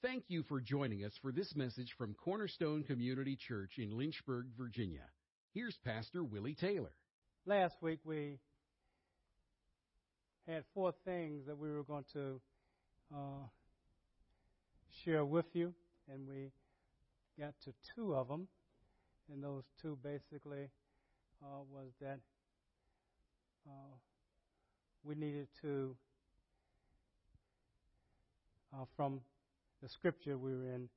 Thank you for joining us for this message from Cornerstone Community Church in Lynchburg, Virginia. Here's Pastor Willie Taylor. Last week we had four things that we were going to uh, share with you, and we got to two of them. And those two basically uh, was that uh, we needed to, uh, from the scripture we were in,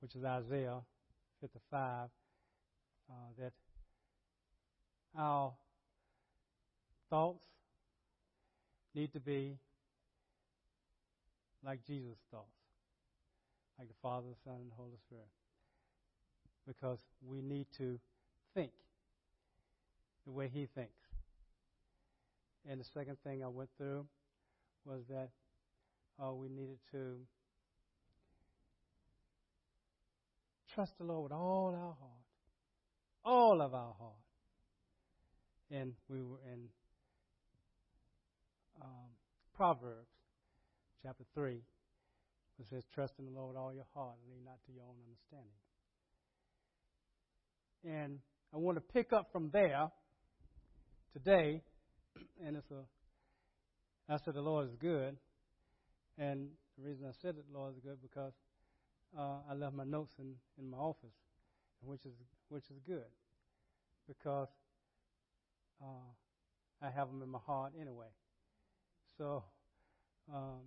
which is Isaiah 55, uh, that our thoughts need to be like Jesus' thoughts, like the Father, the Son, and the Holy Spirit. Because we need to think the way He thinks. And the second thing I went through was that uh, we needed to trust the Lord with all our heart, all of our heart. And we were in um, Proverbs chapter 3, which says, Trust in the Lord with all your heart and lean not to your own understanding. And I want to pick up from there today, and it's a, I said the Lord is good, and the reason I said that the Lord is good because uh, I left my notes in, in my office, which is which is good, because uh, I have them in my heart anyway. So um,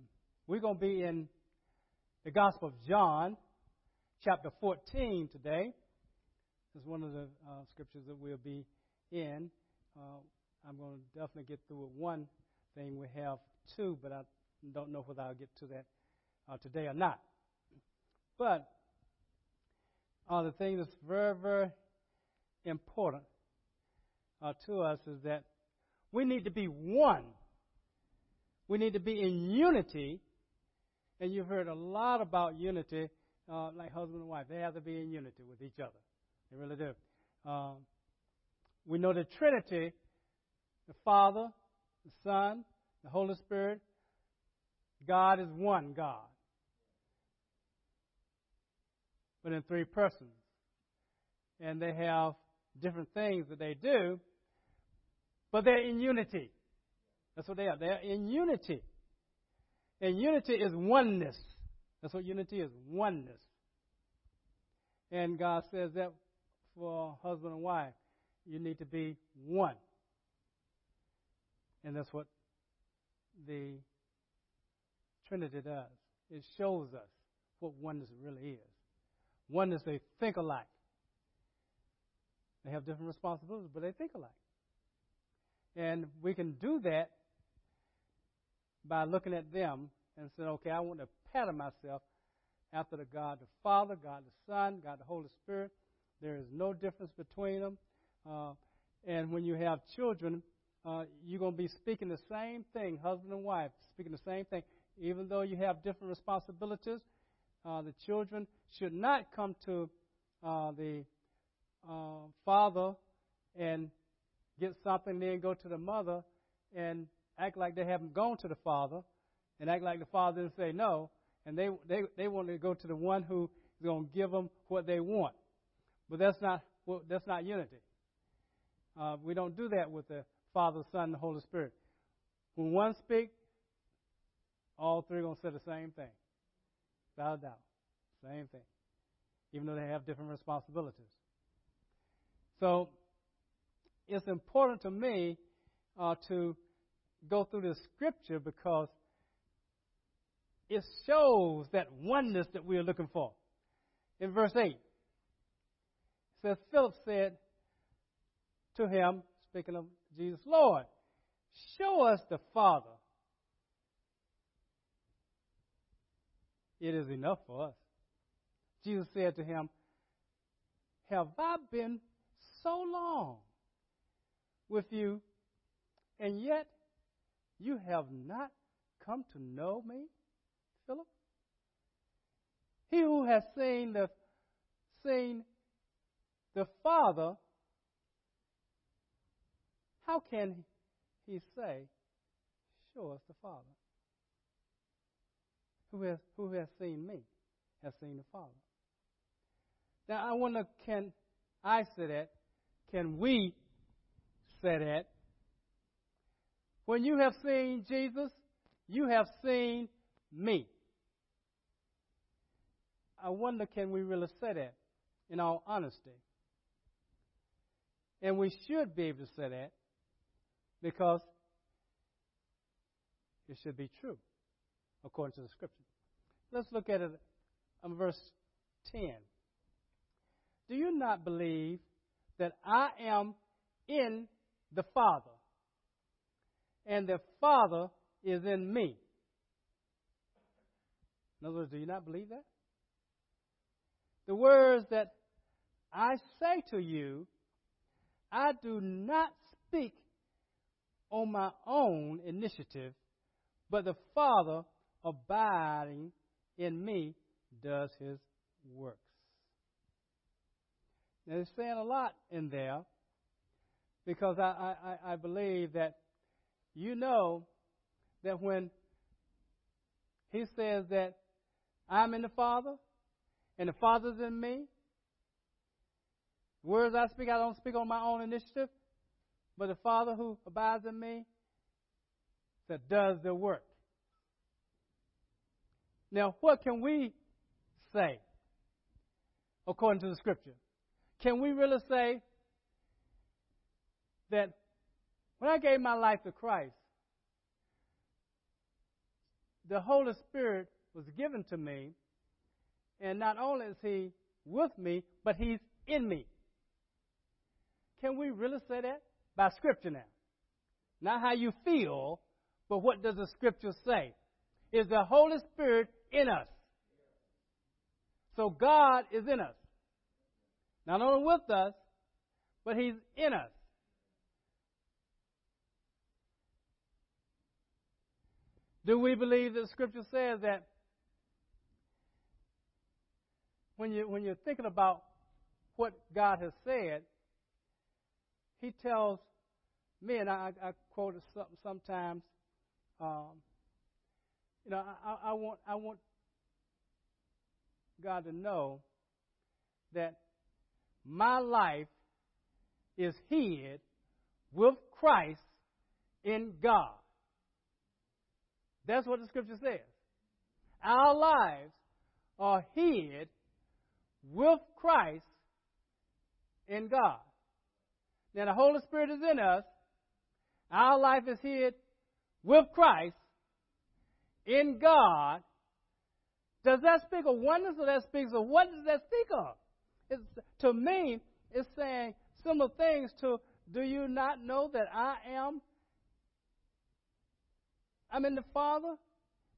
we're going to be in the Gospel of John, chapter 14 today. It's one of the uh, scriptures that we'll be in. Uh, I'm going to definitely get through with one thing. We have two, but I don't know whether I'll get to that uh, today or not. But uh, the thing that's very, very important uh, to us is that we need to be one. We need to be in unity. And you've heard a lot about unity, uh, like husband and wife. They have to be in unity with each other. They really do. Um, we know the Trinity the Father, the Son, the Holy Spirit. God is one God. But in three persons. And they have different things that they do, but they're in unity. That's what they are. They're in unity. And unity is oneness. That's what unity is oneness. And God says that for husband and wife, you need to be one. And that's what the Trinity does. It shows us what oneness really is. Oneness, they think alike. They have different responsibilities, but they think alike. And we can do that by looking at them and saying, okay, I want to pattern myself after the God the Father, God the Son, God the Holy Spirit. There is no difference between them. Uh, and when you have children, uh, you're going to be speaking the same thing, husband and wife, speaking the same thing. Even though you have different responsibilities, uh, the children should not come to uh, the uh, father and get something, then go to the mother and act like they haven't gone to the father, and act like the father didn't say no, and they they they want to go to the one who is going to give them what they want. But that's not well, that's not unity. Uh, we don't do that with the Father, Son, and the Holy Spirit. When one speaks, all three are going to say the same thing. Without a doubt. Same thing. Even though they have different responsibilities. So, it's important to me uh, to go through this scripture because it shows that oneness that we are looking for. In verse 8, it says, Philip said to him, speaking of Jesus, Lord, show us the Father. It is enough for us. Jesus said to him, Have I been so long with you, and yet you have not come to know me, Philip? He who has seen the seen the Father how can he say, Show us the Father? Who has, who has seen me? has seen the Father. Now, I wonder can I say that? Can we say that? When you have seen Jesus, you have seen me. I wonder can we really say that in all honesty? And we should be able to say that because it should be true according to the scripture. Let's look at it in verse 10. Do you not believe that I am in the Father and the Father is in me? In other words, do you not believe that? The words that I say to you, I do not speak on my own initiative, but the Father abiding in me does his works. Now, it's saying a lot in there because I, I, I believe that you know that when he says that I'm in the Father and the Father's in me, words I speak, I don't speak on my own initiative, but the Father who abides in me that does the work. Now, what can we say according to the Scripture? Can we really say that when I gave my life to Christ, the Holy Spirit was given to me, and not only is He with me, but He's in me. Can we really say that? By Scripture now. Not how you feel, but what does the Scripture say? Is the Holy Spirit in us? So God is in us. Not only with us, but He's in us. Do we believe that Scripture says that when you when you're thinking about what God has said, He tells me, and I, I quote it sometimes. Um, you know, I, I want I want God to know that my life is hid with Christ in God. That's what the scripture says. Our lives are hid with Christ in God. Now the Holy Spirit is in us. Our life is hid with Christ in God. Does that speak of oneness or that speaks of what does that speak of? It's, to me, it's saying similar things to do you not know that I am I'm in the Father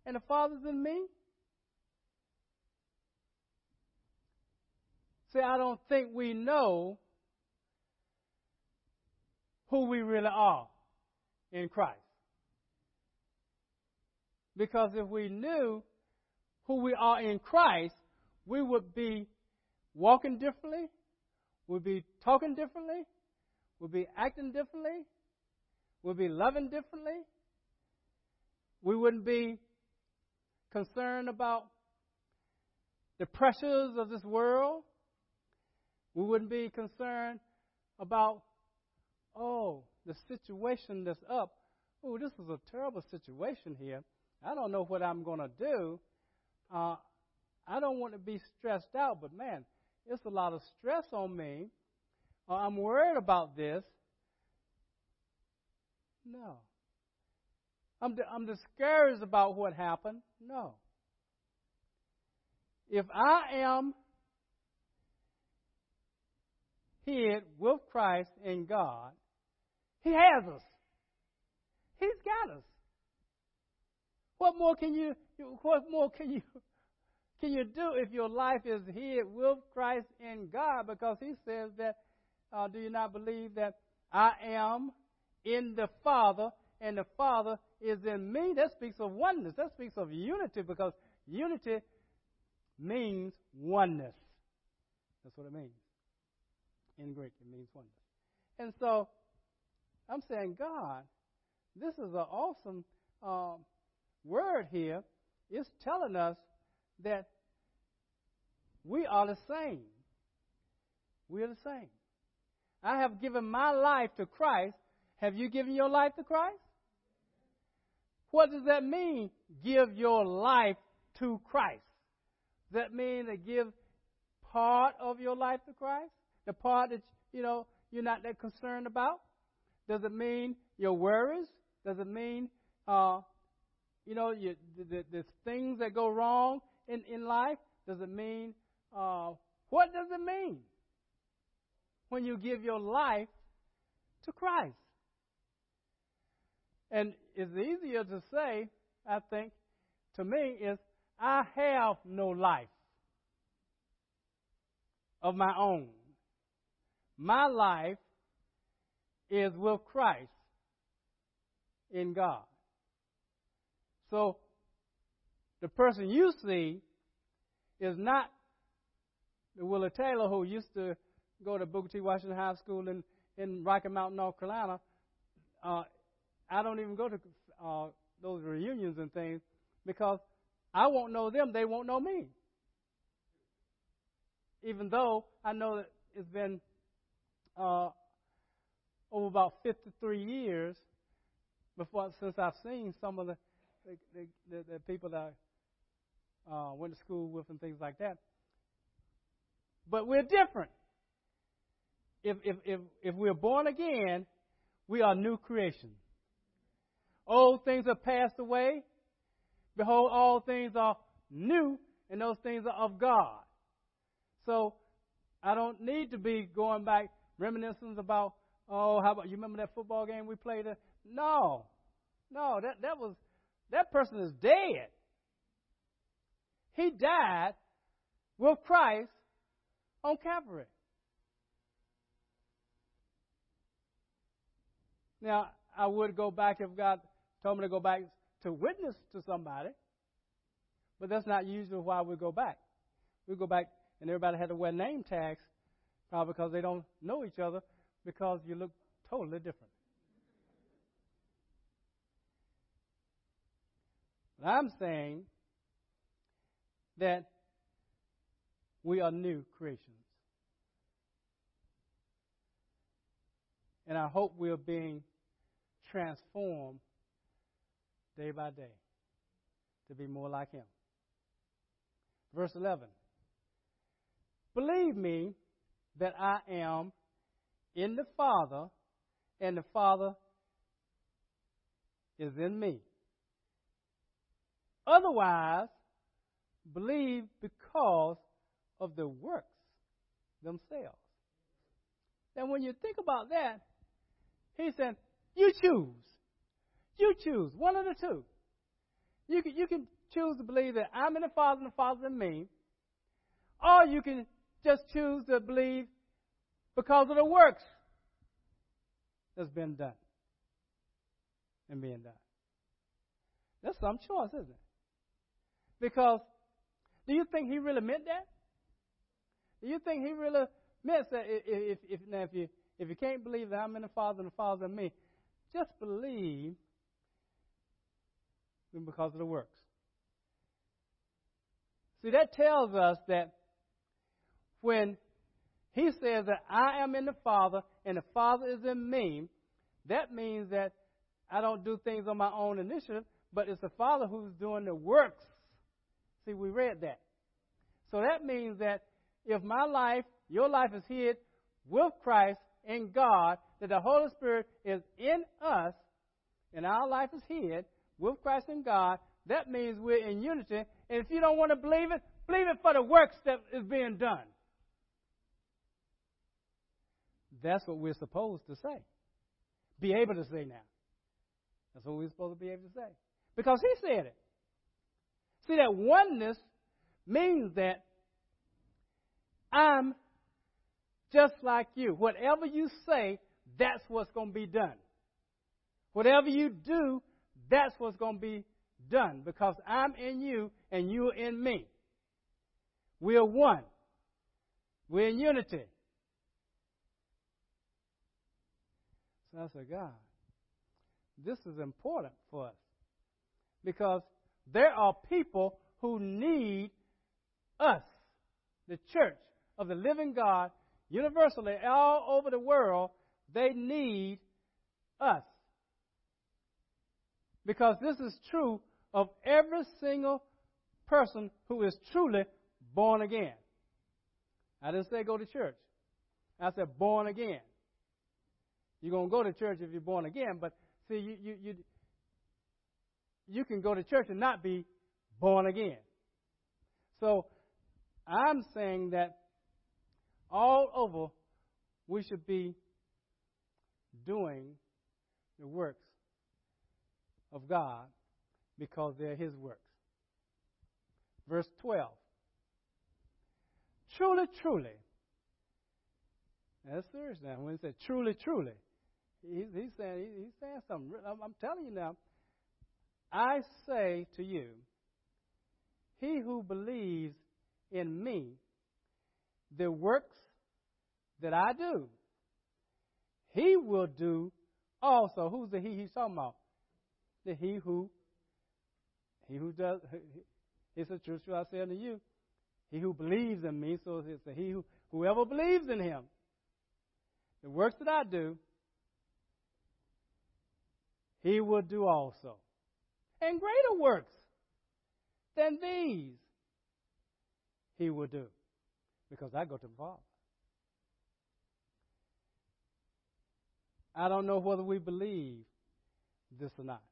and the Father's in me? See, I don't think we know who we really are in Christ. Because if we knew who we are in Christ, we would be walking differently, we'd be talking differently, we'd be acting differently, we'd be loving differently. We wouldn't be concerned about the pressures of this world. We wouldn't be concerned about, oh, the situation that's up. Oh, this is a terrible situation here. I don't know what I'm going to do. Uh, I don't want to be stressed out, but man, it's a lot of stress on me. Uh, I'm worried about this. No. I'm, I'm discouraged about what happened. No. If I am hid with Christ in God, He has us. He's got us. What more can you? What more can you? Can you do if your life is hid with Christ in God? Because He says that. Uh, do you not believe that I am in the Father and the Father is in me, that speaks of oneness. That speaks of unity because unity means oneness. That's what it means. In Greek, it means oneness. And so, I'm saying, God, this is an awesome um, word here is telling us that we are the same. We are the same. I have given my life to Christ. Have you given your life to Christ? What does that mean? Give your life to Christ. Does that mean to give part of your life to Christ? The part that you know you're not that concerned about? Does it mean your worries? Does it mean uh, you know you, the, the, the things that go wrong in, in life? Does it mean uh, what does it mean when you give your life to Christ? And it's easier to say, I think, to me, is I have no life of my own. My life is with Christ in God. So the person you see is not the Willie Taylor who used to go to Booker T. Washington High School in, in Rocky Mount, North Carolina. Uh, I don't even go to uh, those reunions and things because I won't know them, they won't know me. Even though I know that it's been uh, over about 53 years before since I've seen some of the the, the, the people that I uh, went to school with and things like that. But we're different. If, if, if, if we're born again, we are new creation. Old things have passed away. Behold, all things are new, and those things are of God. So I don't need to be going back reminiscing about, oh, how about you remember that football game we played? No, no, that that was that person is dead. He died with Christ on Calvary. Now, I would go back if God told me to go back to witness to somebody, but that's not usually why we go back. We go back, and everybody had to wear name tags, probably because they don't know each other, because you look totally different. But I'm saying that we are new creations. And I hope we are being transformed day by day to be more like Him. Verse 11 Believe me that I am in the Father, and the Father is in me. Otherwise, believe because of the works themselves. And when you think about that, he said, You choose. You choose. One of the two. You can, you can choose to believe that I'm in the Father and the Father in me, or you can just choose to believe because of the works that's been done and being done. That's some choice, isn't it? Because do you think he really meant that? Do you think he really meant that if, if, now if you if you can't believe that I'm in the Father and the Father in me, just believe because of the works. See, that tells us that when he says that I am in the Father and the Father is in me, that means that I don't do things on my own initiative, but it's the Father who's doing the works See, we read that. So that means that if my life, your life is hid with Christ in God, that the Holy Spirit is in us, and our life is hid with Christ in God, that means we're in unity. And if you don't want to believe it, believe it for the works that is being done. That's what we're supposed to say. Be able to say now. That's what we're supposed to be able to say. Because he said it. See, that oneness means that I'm just like you. Whatever you say, that's what's going to be done. Whatever you do, that's what's going to be done because I'm in you and you're in me. We're one. We're in unity. So I said, God, this is important for us because there are people who need us. the church of the living God, universally, all over the world, they need us. Because this is true of every single person who is truly born again. I didn't say go to church. I said born again. You're going to go to church if you're born again, but see, you, you, you, you can go to church and not be born again. So I'm saying that all over we should be doing the works of God because they're His works. Verse 12. Truly, truly. That's serious now. When he said truly, truly, he's, he's saying he's saying something. I'm, I'm telling you now. I say to you, he who believes in me, the works that I do, he will do also. Who's the he he's talking about? The he who he who does it's a truth I say unto you. He who believes in me, so it's a he who whoever believes in him. The works that I do, he will do also. And greater works than these he will do. Because I go to the Father. I don't know whether we believe this or not.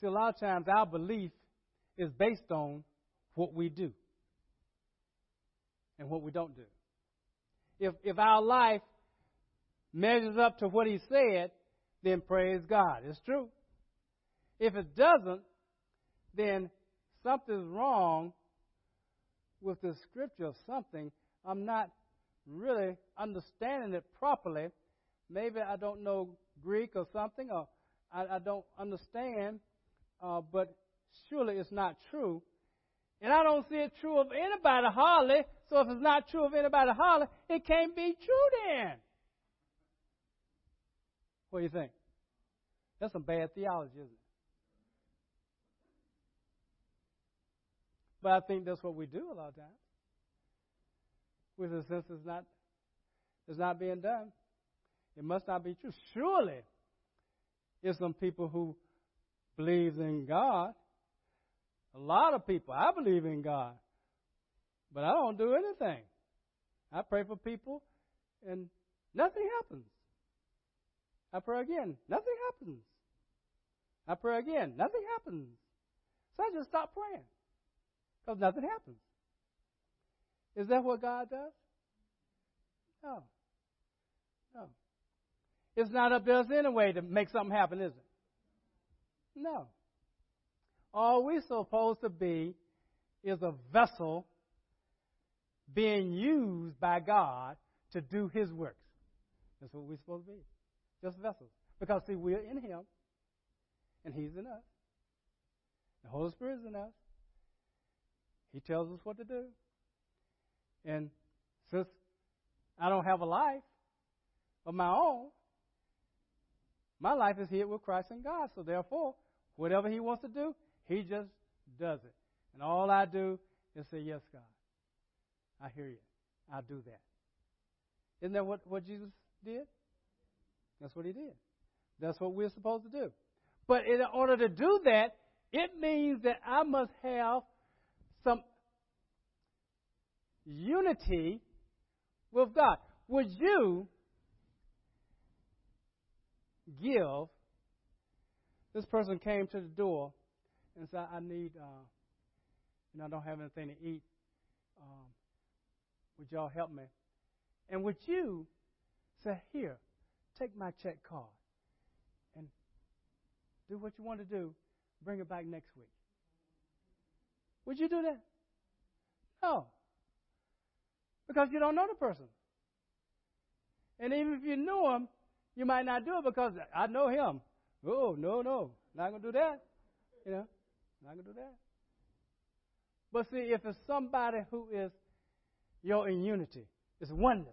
See, a lot of times our belief is based on what we do and what we don't do. If, if our life measures up to what he said, then praise God. It's true. If it doesn't, then something's wrong with the scripture or something. I'm not really understanding it properly. Maybe I don't know Greek or something, or I, I don't understand, uh, but surely it's not true. And I don't see it true of anybody hardly. So if it's not true of anybody hardly, it can't be true then. What do you think? That's some bad theology, isn't it? But I think that's what we do a lot of times. With a sense it's not it's not being done. It must not be true. Surely there's some people who believes in God. A lot of people. I believe in God. But I don't do anything. I pray for people and nothing happens. I pray again, nothing happens. I pray again, nothing happens. So I just stop praying because nothing happens. Is that what God does? No. No. It's not up to us anyway to make something happen, is it? No. All we're supposed to be is a vessel being used by God to do His works. That's what we're supposed to be. Just vessels. Because, see, we're in Him, and He's in us. The Holy Spirit is in us. He tells us what to do. And since I don't have a life of my own, my life is here with Christ and God. So therefore, whatever He wants to do, He just does it. And all I do is say, Yes, God. I hear you. I'll do that. Isn't that what, what Jesus did? That's what he did. That's what we're supposed to do. But in order to do that, it means that I must have some unity with God. Would you give? This person came to the door and said, "I need, uh, you know, I don't have anything to eat. Um, would y'all help me?" And would you say, "Here, take my check card and do what you want to do. Bring it back next week. Would you do that? No. Because you don't know the person. And even if you knew him, you might not do it because I know him. Oh, no, no. Not going to do that. You know, not going to do that. But see, if it's somebody who is you're in unity, it's oneness.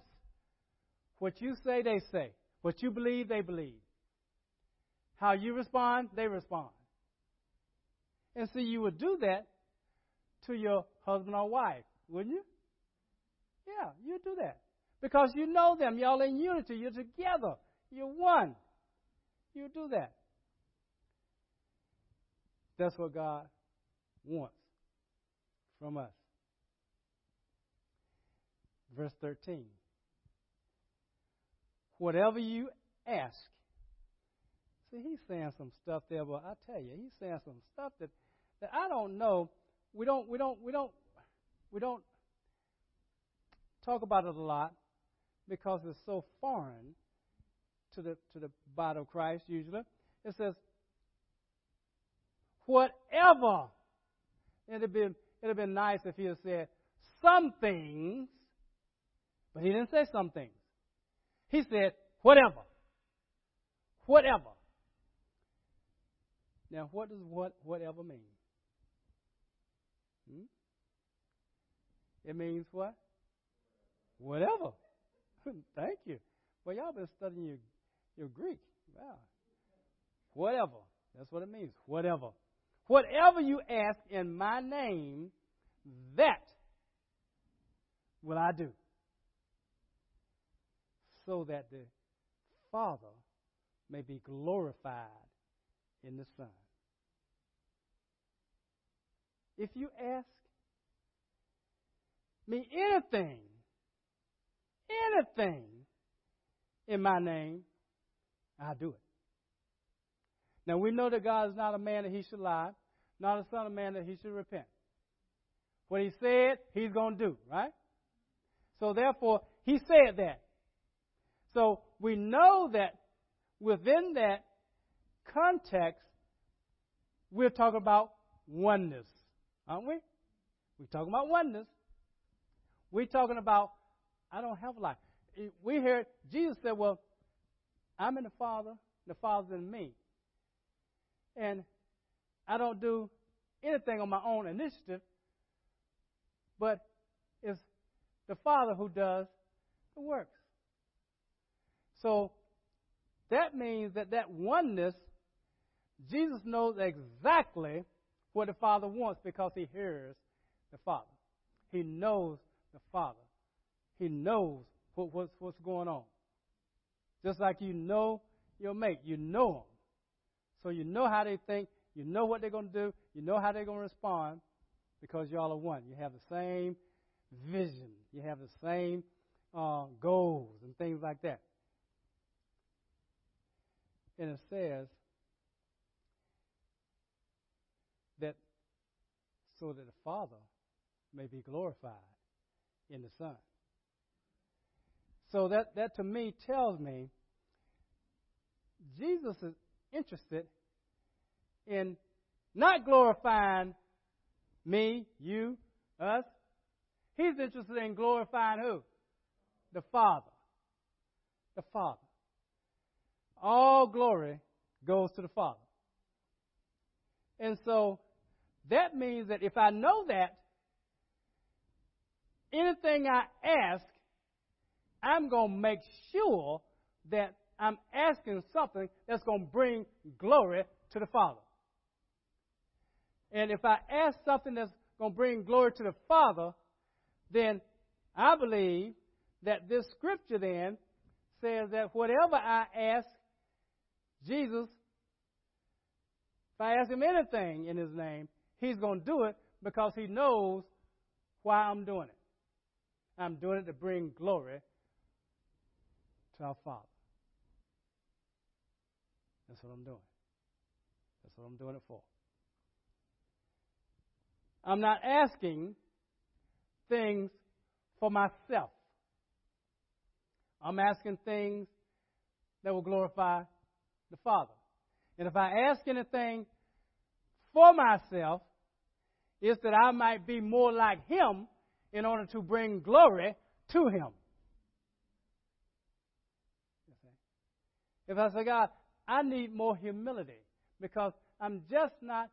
What you say, they say. What you believe, they believe. How you respond, they respond. And see, you would do that to your husband or wife, wouldn't you? Yeah, you do that. Because you know them. Y'all in unity. You're together. You're one. You do that. That's what God wants from us. Verse 13. Whatever you ask. See, he's saying some stuff there, but I tell you, he's saying some stuff that, that I don't know. We don't, we don't, we don't, we don't talk about it a lot because it's so foreign to the to the body of Christ usually. It says, whatever. It'd been it'd have been nice if he had said some things, but he didn't say some things. He said whatever. Whatever. Now, what does what whatever mean? Hmm? It means what? Whatever. Thank you. Well, y'all been studying your, your Greek. Wow. Whatever. That's what it means. Whatever. Whatever you ask in my name, that will I do. So that the Father may be glorified in the Son. If you ask me anything anything in my name, I'll do it. Now we know that God is not a man that he should lie, not a son of man that he should repent. What he said, he's going to do, right? So therefore, he said that. So we know that within that context, we're talking about oneness, aren't we? We're talking about oneness. We're talking about I don't have life. We hear Jesus said, Well, I'm in the Father, the Father's in me. And I don't do anything on my own initiative, but it's the Father who does the works. So that means that that oneness, Jesus knows exactly what the Father wants because he hears the Father. He knows the Father. He knows what, what's, what's going on. Just like you know your mate, you know them. So you know how they think, you know what they're going to do, you know how they're going to respond because y'all are one. You have the same vision, you have the same uh, goals and things like that. And it says so that the Father may be glorified in the Son. So that, that to me tells me Jesus is interested in not glorifying me, you, us. He's interested in glorifying who? The Father. The Father. All glory goes to the Father. And so that means that if I know that, anything I ask I'm going to make sure that I'm asking something that's going to bring glory to the Father. And if I ask something that's going to bring glory to the Father, then I believe that this scripture then says that whatever I ask Jesus, if I ask him anything in his name, he's going to do it because he knows why I'm doing it. I'm doing it to bring glory to our Father. That's what I'm doing. That's what I'm doing it for. I'm not asking things for myself. I'm asking things that will glorify the Father. And if I ask anything for myself, is that I might be more like Him in order to bring glory to Him. If I say, God, I need more humility because I'm just not,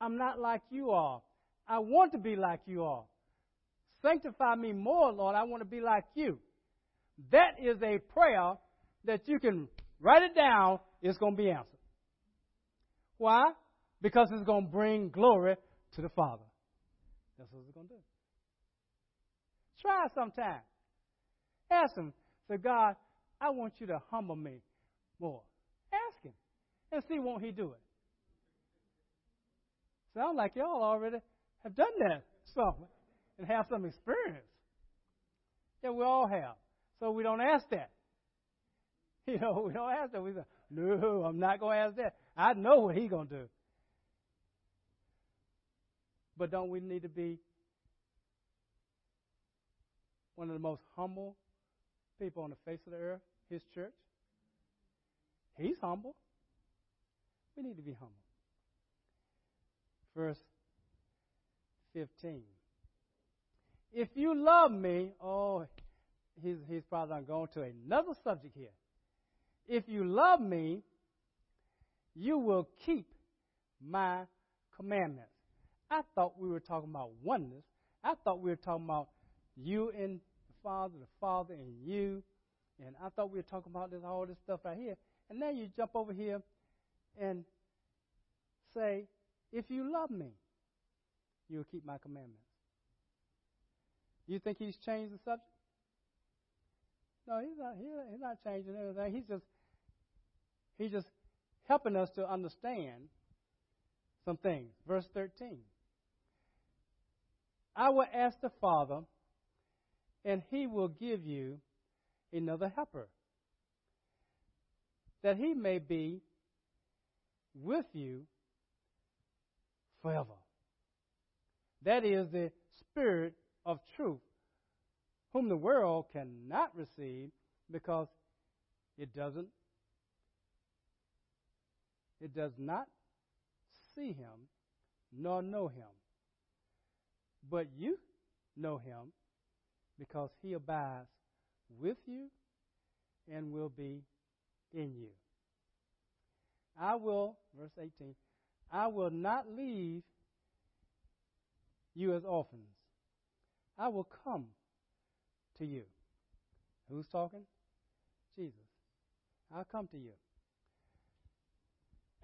I'm not like you are. I want to be like you are. Sanctify me more, Lord. I want to be like you. That is a prayer that you can write it down. It's going to be answered. Why? Because it's going to bring glory to the Father. That's what it's going to do. Try sometime. Ask Him. Say, God, I want you to humble me more. Ask Him. And see, won't He do it? Sound like y'all already have done that some and have some experience. Yeah, we all have. So we don't ask that. You know, we don't ask that. We say, no, I'm not going to ask that. I know what He's going to do. But don't we need to be one of the most humble people on the face of the earth? His church? He's humble. We need to be humble. Verse 15. If you love me, oh, he's, he's probably going to another subject here. If you love me, you will keep my commandments. I thought we were talking about oneness. I thought we were talking about you and the Father, the Father and you. And I thought we were talking about this all this stuff right here. And now you jump over here and say, if you love me, you will keep my commandments. You think he's changed the subject? No, he's not. He's not changing anything. He's just he's just helping us to understand some things. Verse 13. I will ask the Father, and he will give you another helper, that he may be with you forever. That is the Spirit of truth, whom the world cannot receive because it doesn't it does not see him nor know him. But you know him because he abides with you and will be in you. I will, verse 18, I will not leave you as orphans. I will come to you. Who's talking? Jesus. I'll come to you.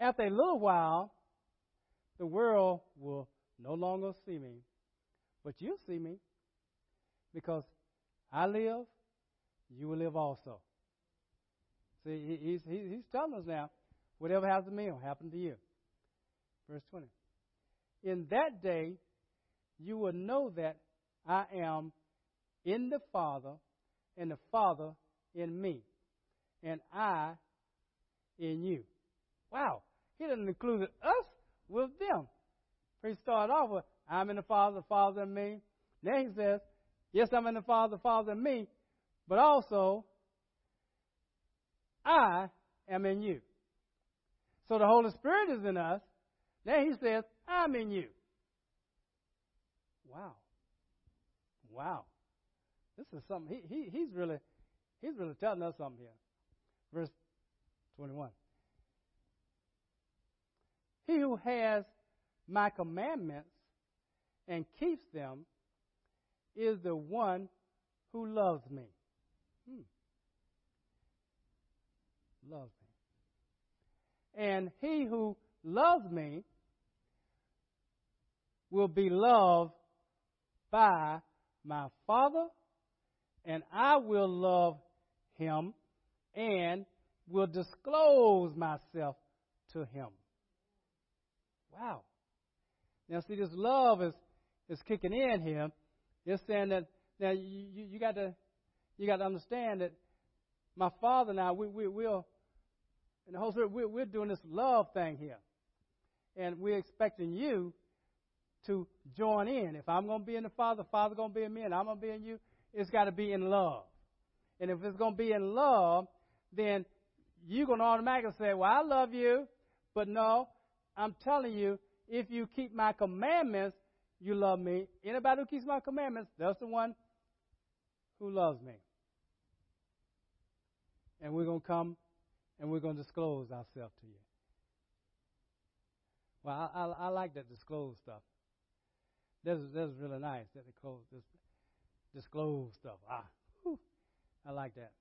After a little while, the world will no longer see me, but you'll see me because I live, you will live also. See, he's, he's telling us now, whatever happens to me will happen to you. Verse 20. In that day, you will know that I am in the Father, and the Father in me, and I in you. Wow. He doesn't include us with them. He started off with, I'm in the Father, the Father in me. Then he says, Yes, I'm in the Father, the Father in me, but also I am in you. So the Holy Spirit is in us. Then he says, I'm in you. Wow. Wow. This is something he, he he's really he's really telling us something here. Verse 21. He who has my commandments and keeps them is the one who loves me. Hmm. Loves me. And he who loves me will be loved by my Father, and I will love him and will disclose myself to him. Wow. Now, see, this love is, is kicking in here. It's saying that now you, you, you got to you got to understand that my father and I we we will and the Holy Spirit we're, we're doing this love thing here, and we're expecting you to join in. If I'm going to be in the Father, the Father going to be in me, and I'm going to be in you, it's got to be in love. And if it's going to be in love, then you're going to automatically say, Well, I love you. But no, I'm telling you, if you keep my commandments, you love me. Anybody who keeps my commandments, that's the one who loves me. And we're going to come and we're going to disclose ourselves to you. Well, I, I, I like that disclose stuff. That's, that's really nice that they close this disclose stuff. Ah, whew, I like that.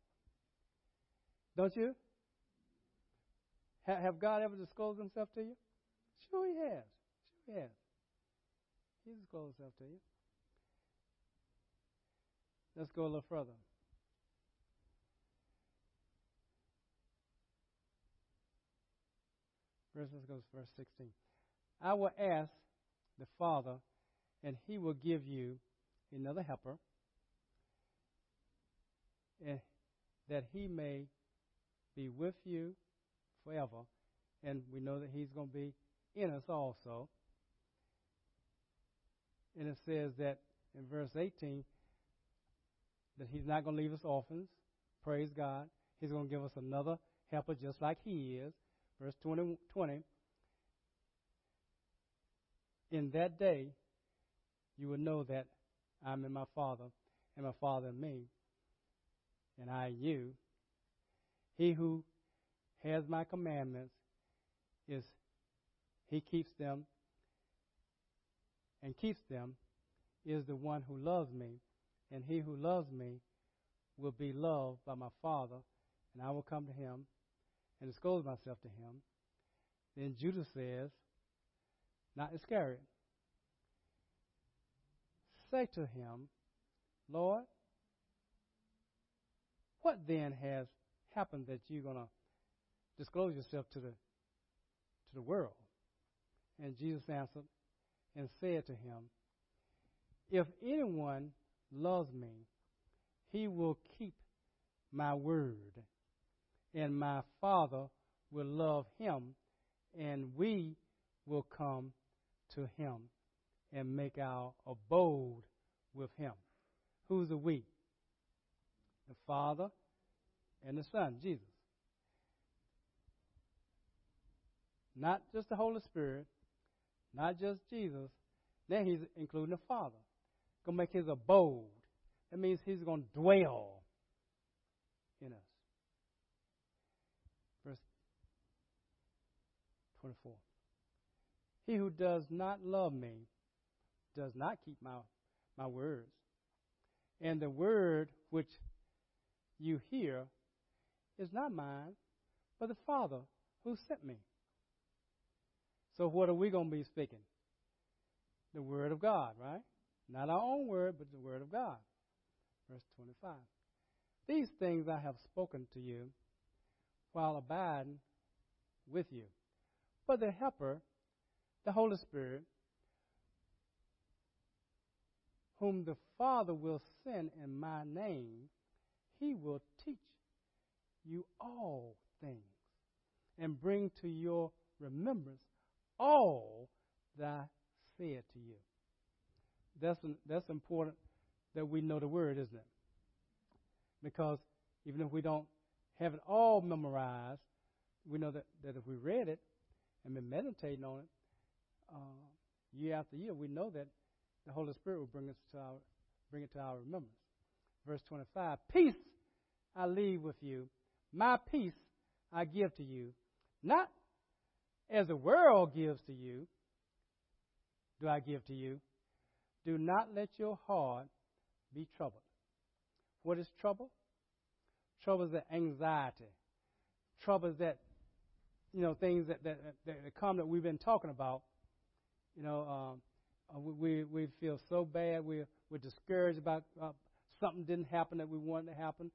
Don't you? Ha- have God ever disclosed Himself to you? Sure, He has. Sure, He has. He disclosed Himself to you. Let's go a little further. Verse, let's go to verse 16. I will ask the Father, and he will give you another helper, and that he may be with you forever. And we know that he's going to be in us also. And it says that in verse 18 that he's not going to leave us orphans. Praise God. He's going to give us another helper just like he is. Verse 20, 20 In that day, you will know that I'm in my Father, and my Father in me, and I in you. He who has my commandments is he keeps them and keeps them is the one who loves me, and he who loves me will be loved by my Father, and I will come to him and disclose myself to him. Then Judas says, not Iscariot, say to him, Lord, what then has happened that you're going to disclose yourself to the to the world? And Jesus answered and said to him, If anyone loves me, he will keep my word, and my Father will love him, and we will come to him and make our abode with him. Who's the we? The Father and the Son, Jesus. Not just the Holy Spirit, not just Jesus. Then he's including the Father. Gonna make his abode. That means he's gonna dwell in us. Verse 24. He who does not love me does not keep my, my words. And the word which you hear is not mine, but the Father who sent me. So, what are we going to be speaking? The Word of God, right? Not our own word, but the Word of God. Verse 25. These things I have spoken to you while abiding with you. But the Helper, the Holy Spirit, whom the Father will send in my name, he will teach you all things and bring to your remembrance all that I said to you. That's, that's important that we know the word, isn't it? Because even if we don't have it all memorized, we know that, that if we read it and been meditating on it uh, year after year, we know that the Holy Spirit will bring us to our bring it to our remembrance. Verse 25: Peace I leave with you, my peace I give to you, not as the world gives to you, do I give to you. Do not let your heart be troubled. What is trouble? Trouble is that anxiety. Trouble is that, you know, things that, that, that come that we've been talking about. You know, um, uh, we, we feel so bad. We're, we're discouraged about uh, something didn't happen that we wanted to happen.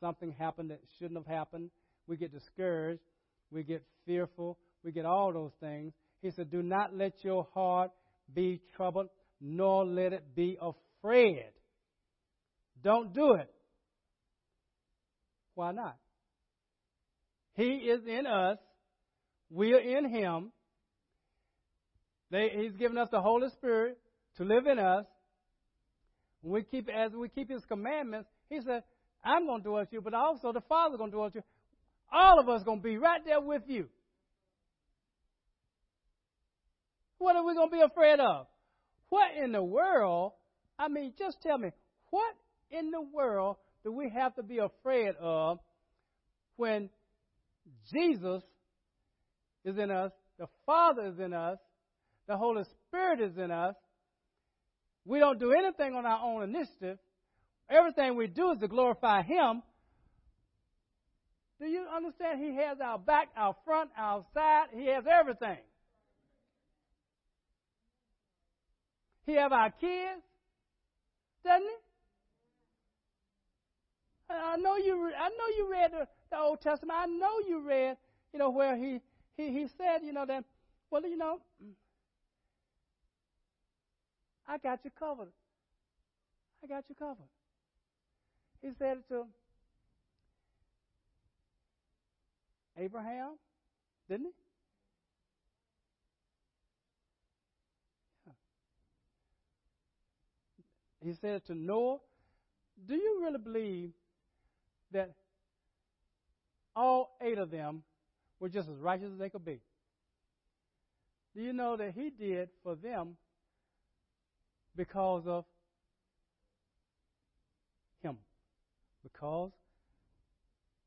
Something happened that shouldn't have happened. We get discouraged. We get fearful. We get all those things. He said, Do not let your heart be troubled, nor let it be afraid. Don't do it. Why not? He is in us. We are in Him. They, he's given us the Holy Spirit to live in us. We keep, as we keep His commandments, He said, I'm going to do it to you, but also the Father's going to do it to you. All of us going to be right there with you. What are we going to be afraid of? What in the world? I mean, just tell me, what in the world do we have to be afraid of when Jesus is in us, the Father is in us, the Holy Spirit is in us? We don't do anything on our own initiative. Everything we do is to glorify Him. Do you understand? He has our back, our front, our side. He has everything. He have our kids, doesn't he? I know you. I know you read the, the Old Testament. I know you read, you know, where he he he said, you know, that well, you know, I got you covered. I got you covered. He said it to Abraham, didn't he? He said to Noah, Do you really believe that all eight of them were just as righteous as they could be? Do you know that he did for them because of him? Because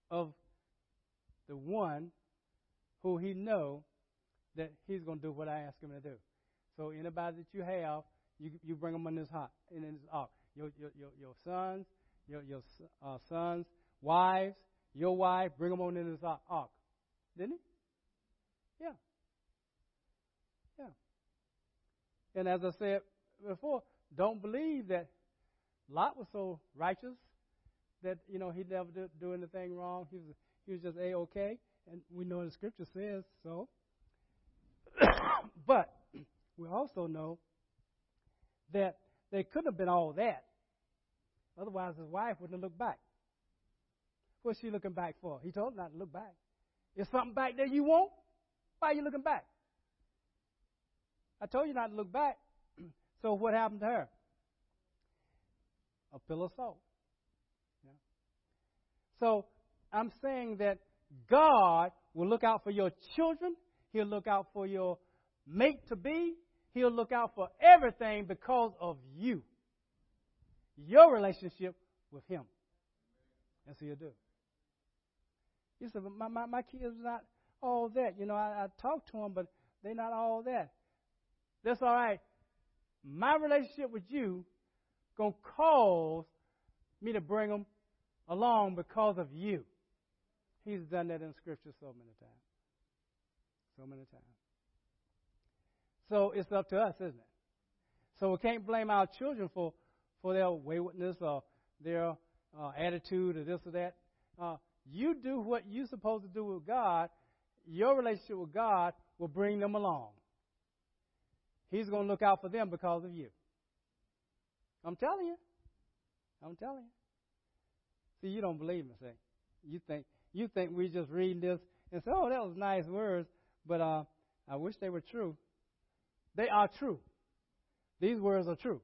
of the one who he know that he's going to do what I ask him to do. So anybody that you have, you you bring them in this hot in this ark. Your your your, your sons, your your uh, sons, wives, your wife, bring them on in this ark. Didn't he? Yeah. Yeah. And as I said before, don't believe that Lot was so righteous that you know he never did do anything wrong. He was he was just a okay, and we know the scripture says so. but we also know that they couldn't have been all that. Otherwise, his wife wouldn't have looked back. What's she looking back for? He told her not to look back. Is something back there you want? Why are you looking back? I told you not to look back. so what happened to her? A pillar of salt. Yeah. So I'm saying that God will look out for your children. He'll look out for your mate to be. He'll look out for everything because of you. Your relationship with Him. That's what He'll do. You said, my, my, my kids are not all that. You know, I, I talk to them, but they're not all that. That's all right. My relationship with you going to cause me to bring them along because of you. He's done that in Scripture so many times. So many times. So it's up to us, isn't it? So we can't blame our children for, for their waywardness or their uh, attitude or this or that. Uh, you do what you're supposed to do with God. Your relationship with God will bring them along. He's going to look out for them because of you. I'm telling you. I'm telling you. See, you don't believe me, say. You think you think we just reading this and say, "Oh, that was nice words," but uh, I wish they were true. They are true. These words are true.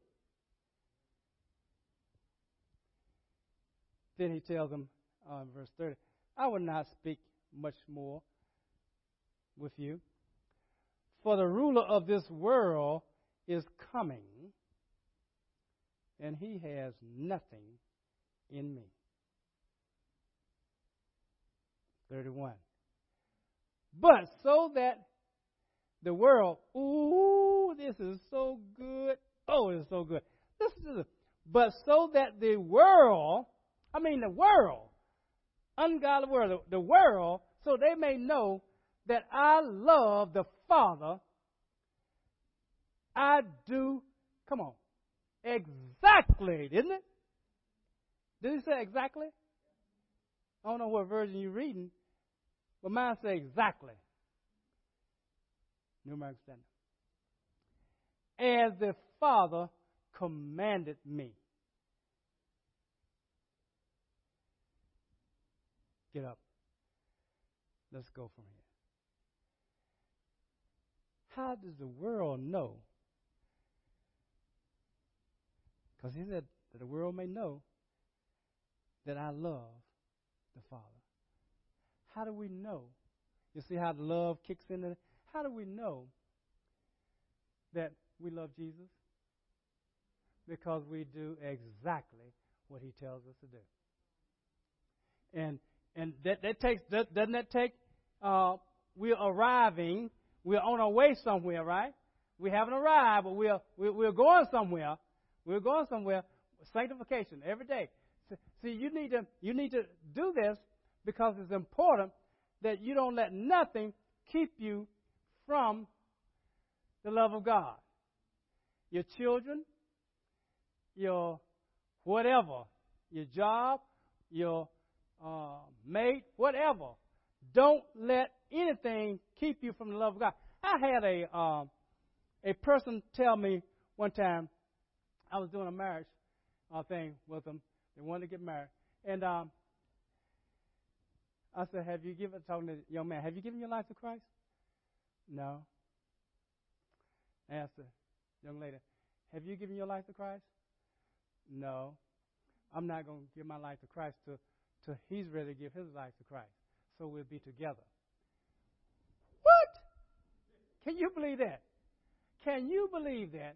Then he tells them, uh, verse 30, I will not speak much more with you, for the ruler of this world is coming, and he has nothing in me. 31. But so that the world, ooh, this is so good. Oh, it's so good. Listen to this. But so that the world, I mean the world, ungodly world, the, world, so they may know that I love the Father. I do, come on, exactly, didn't it? Did he say exactly? I don't know what version you're reading, but mine say exactly. New American Standard. As the Father commanded me. Get up. Let's go from here. How does the world know? Because he said that the world may know that I love the Father. How do we know? You see how the love kicks in? How do we know that we love Jesus? Because we do exactly what he tells us to do. And and that, that takes that, doesn't that take uh, we're arriving, we're on our way somewhere, right? We haven't arrived, but we're we're, going somewhere. We're going somewhere. Sanctification every day. See, you need to you need to do this because it's important that you don't let nothing keep you from the love of God. Your children, your whatever, your job, your uh, mate, whatever. Don't let anything keep you from the love of God. I had a um, a person tell me one time I was doing a marriage uh, thing with them. They wanted to get married, and um, I said, "Have you given?" Talking to the young man, "Have you given your life to Christ?" No. I asked the young lady, "Have you given your life to Christ?" No. I'm not going to give my life to Christ till, till he's ready to give his life to Christ. So we'll be together. What? Can you believe that? Can you believe that?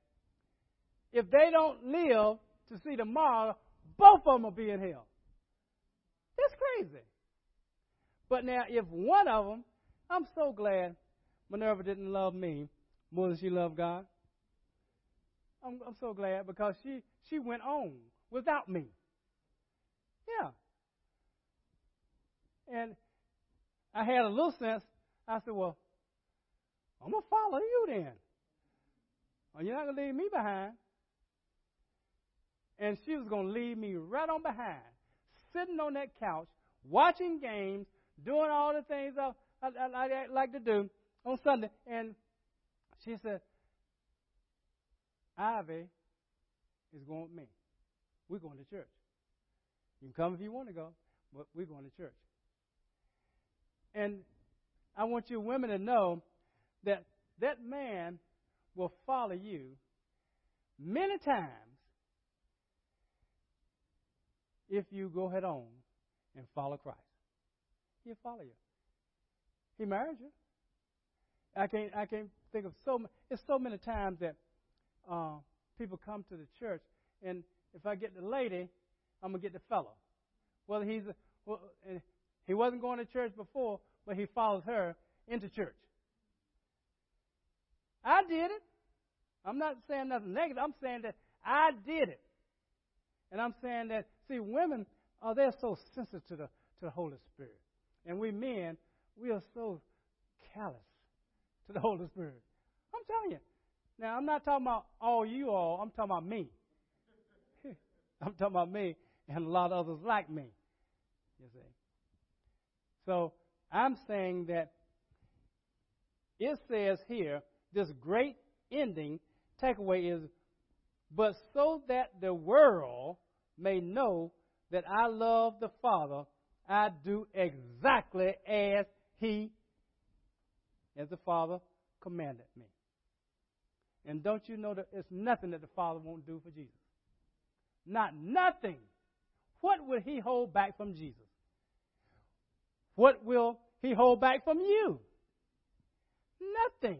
If they don't live to see tomorrow, both of them will be in hell. That's crazy. But now, if one of them, I'm so glad Minerva didn't love me more than she loved God. I'm, I'm so glad because she, she went on without me. Yeah. And I had a little sense. I said, well, I'm going to follow you then. Well, you're not going to leave me behind. And she was going to leave me right on behind, sitting on that couch, watching games, doing all the things I, I, I, I like to do on Sunday. And she said, Ivy is going with me. We're going to church. You can come if you want to go, but we're going to church. And I want you women to know that that man will follow you many times if you go head on and follow Christ. He'll follow you. He married you. I can't I can't think of so it's so many times that uh, people come to the church and if I get the lady, I'm gonna get the fellow. Well, he's well, he wasn't going to church before, but he follows her into church. I did it. I'm not saying nothing negative. I'm saying that I did it, and I'm saying that see, women are they're so sensitive to the to the Holy Spirit, and we men we are so callous to the Holy Spirit. I'm telling you. Now, I'm not talking about all you all. I'm talking about me. I'm talking about me and a lot of others like me. You see. So I'm saying that it says here, this great ending takeaway is, but so that the world may know that I love the Father, I do exactly as He, as the Father commanded me. And don't you know that it's nothing that the Father won't do for Jesus? Not nothing. What would he hold back from Jesus? What will he hold back from you? Nothing.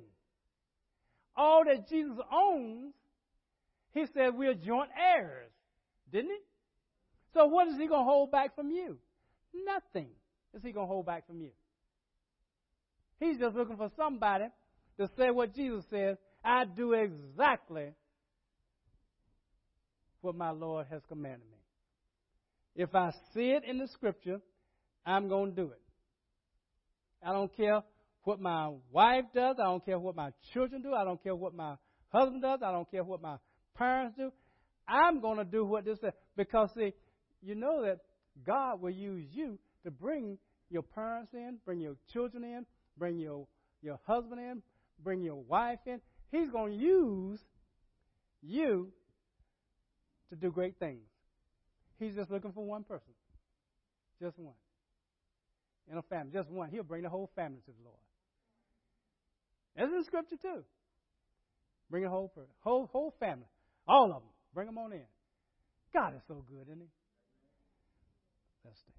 All that Jesus owns, he said we're joint heirs, didn't he? So what is he going to hold back from you? Nothing is he going to hold back from you. He's just looking for somebody to say what Jesus says, I do exactly what my Lord has commanded me. If I see it in the scripture, I'm going to do it. I don't care what my wife does. I don't care what my children do. I don't care what my husband does. I don't care what my parents do. I'm going to do what this says. Because, see, you know that God will use you to bring your parents in, bring your children in, bring your, your husband in, bring your wife in. He's going to use you to do great things. He's just looking for one person. Just one. In a family. Just one. He'll bring the whole family to the Lord. That's in Scripture too. Bring a whole. Whole, whole family. All of them. Bring them on in. God is so good, isn't he? Stand.